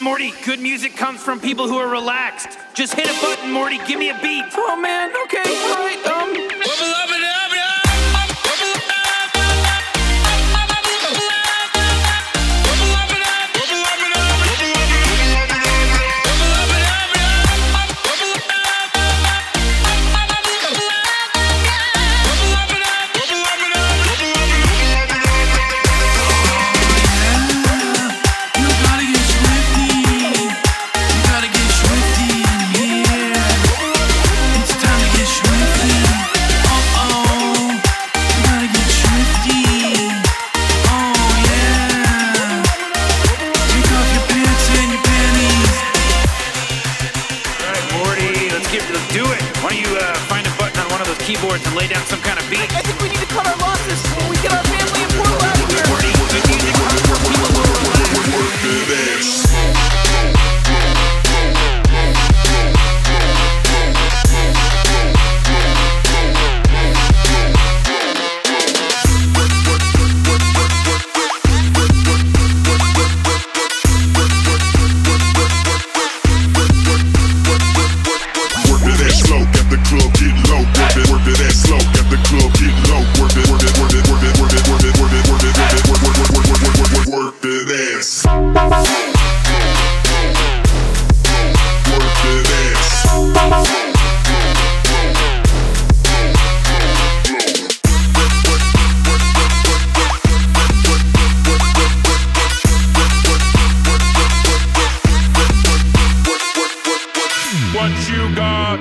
Morty, good music comes from people who are relaxed. Just hit a button, Morty. Give me a beat. Oh man, okay, all right. Um. do it. Why don't you uh, find a button on one of those keyboards and lay down some kind of beat? what you got.